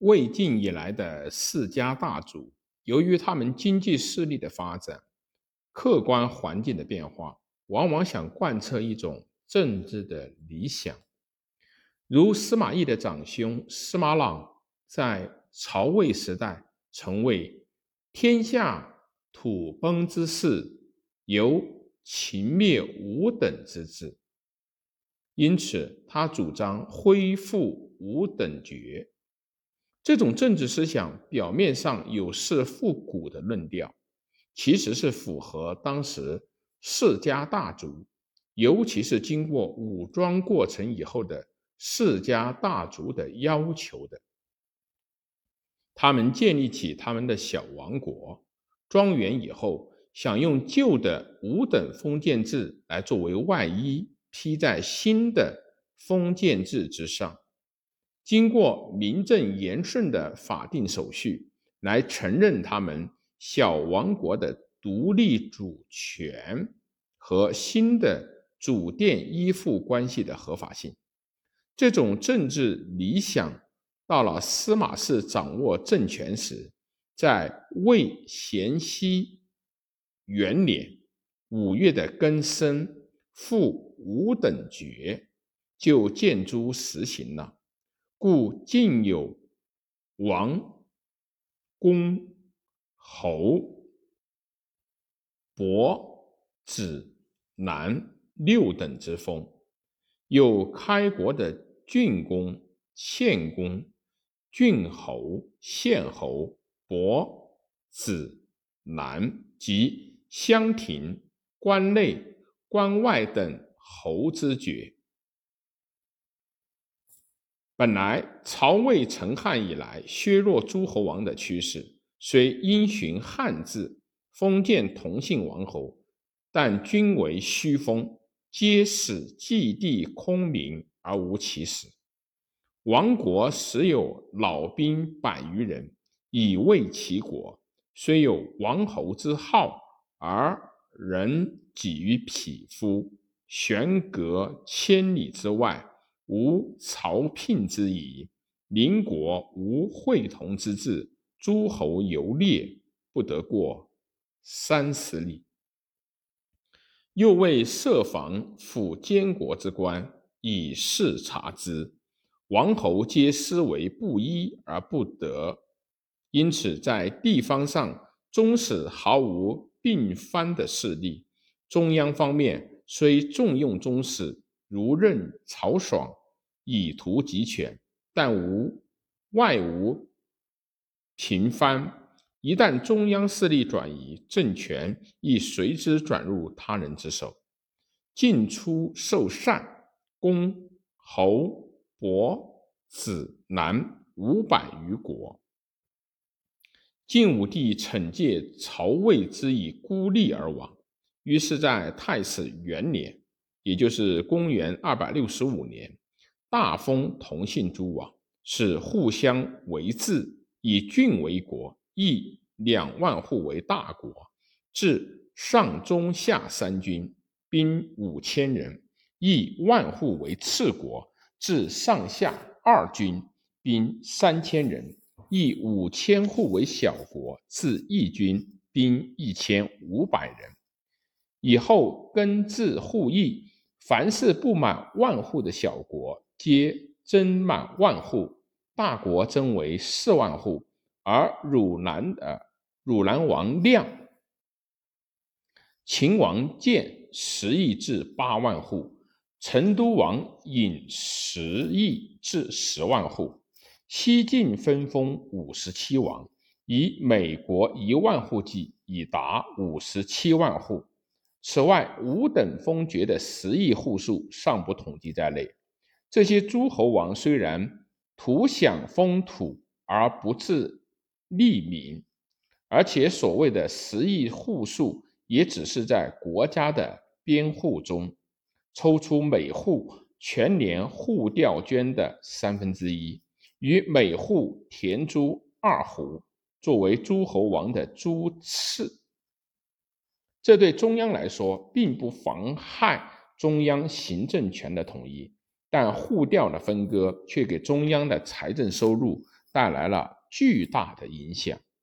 魏晋以来的世家大族，由于他们经济势力的发展、客观环境的变化，往往想贯彻一种政治的理想。如司马懿的长兄司马朗，在曹魏时代曾为天下土崩之势，由秦灭五等之志，因此他主张恢复五等爵。这种政治思想表面上有事复古的论调，其实是符合当时世家大族，尤其是经过武装过程以后的。世家大族的要求的，他们建立起他们的小王国、庄园以后，想用旧的五等封建制来作为外衣，披在新的封建制之上，经过名正言顺的法定手续来承认他们小王国的独立主权和新的主殿依附关系的合法性。这种政治理想到了司马氏掌握政权时，在魏咸熙元年五月的庚申复五等爵，就建诸实行了。故晋有王、公、侯、伯、子、男六等之封，有开国的。郡公、县公、郡侯、县侯、伯、子、男及乡亭、关内、关外等侯之爵。本来曹魏成汉以来削弱诸侯王的趋势，虽因循汉制封建同姓王侯，但均为虚封，皆使祭地空名。而无其实。王国时有老兵百余人，以卫其国。虽有王侯之号，而人己于匹夫，悬隔千里之外，无朝聘之仪。邻国无会同之志，诸侯游猎，不得过三十里。又为设防辅监国之官。以示察之，王侯皆思为不依而不得，因此在地方上终始毫无并藩的势力。中央方面虽重用宗室，如任曹爽，以图集权，但无外无平藩。一旦中央势力转移，政权亦随之转入他人之手。进出受禅。公、侯、伯、子、男五百余国。晋武帝惩戒曹魏之以孤立而亡，于是，在太史元年，也就是公元二百六十五年，大封同姓诸王，使互相为治，以郡为国，邑两万户为大国，置上中下三军，兵五千人。以万户为次国，置上下二军，兵三千人；以五千户为小国，置一军，兵一千五百人。以后根治户邑，凡是不满万户的小国，皆增满万户；大国增为四万户。而汝南的汝南王亮、秦王建十亿至八万户。成都王引十亿至十万户，西晋分封五十七王，以每国一万户计，已达五十七万户。此外，五等封爵的十亿户数尚不统计在内。这些诸侯王虽然图享封土而不自利民，而且所谓的十亿户数，也只是在国家的编户中。抽出每户全年户调捐的三分之一，与每户田租二斛，作为诸侯王的租赐。这对中央来说并不妨害中央行政权的统一，但互调的分割却给中央的财政收入带来了巨大的影响。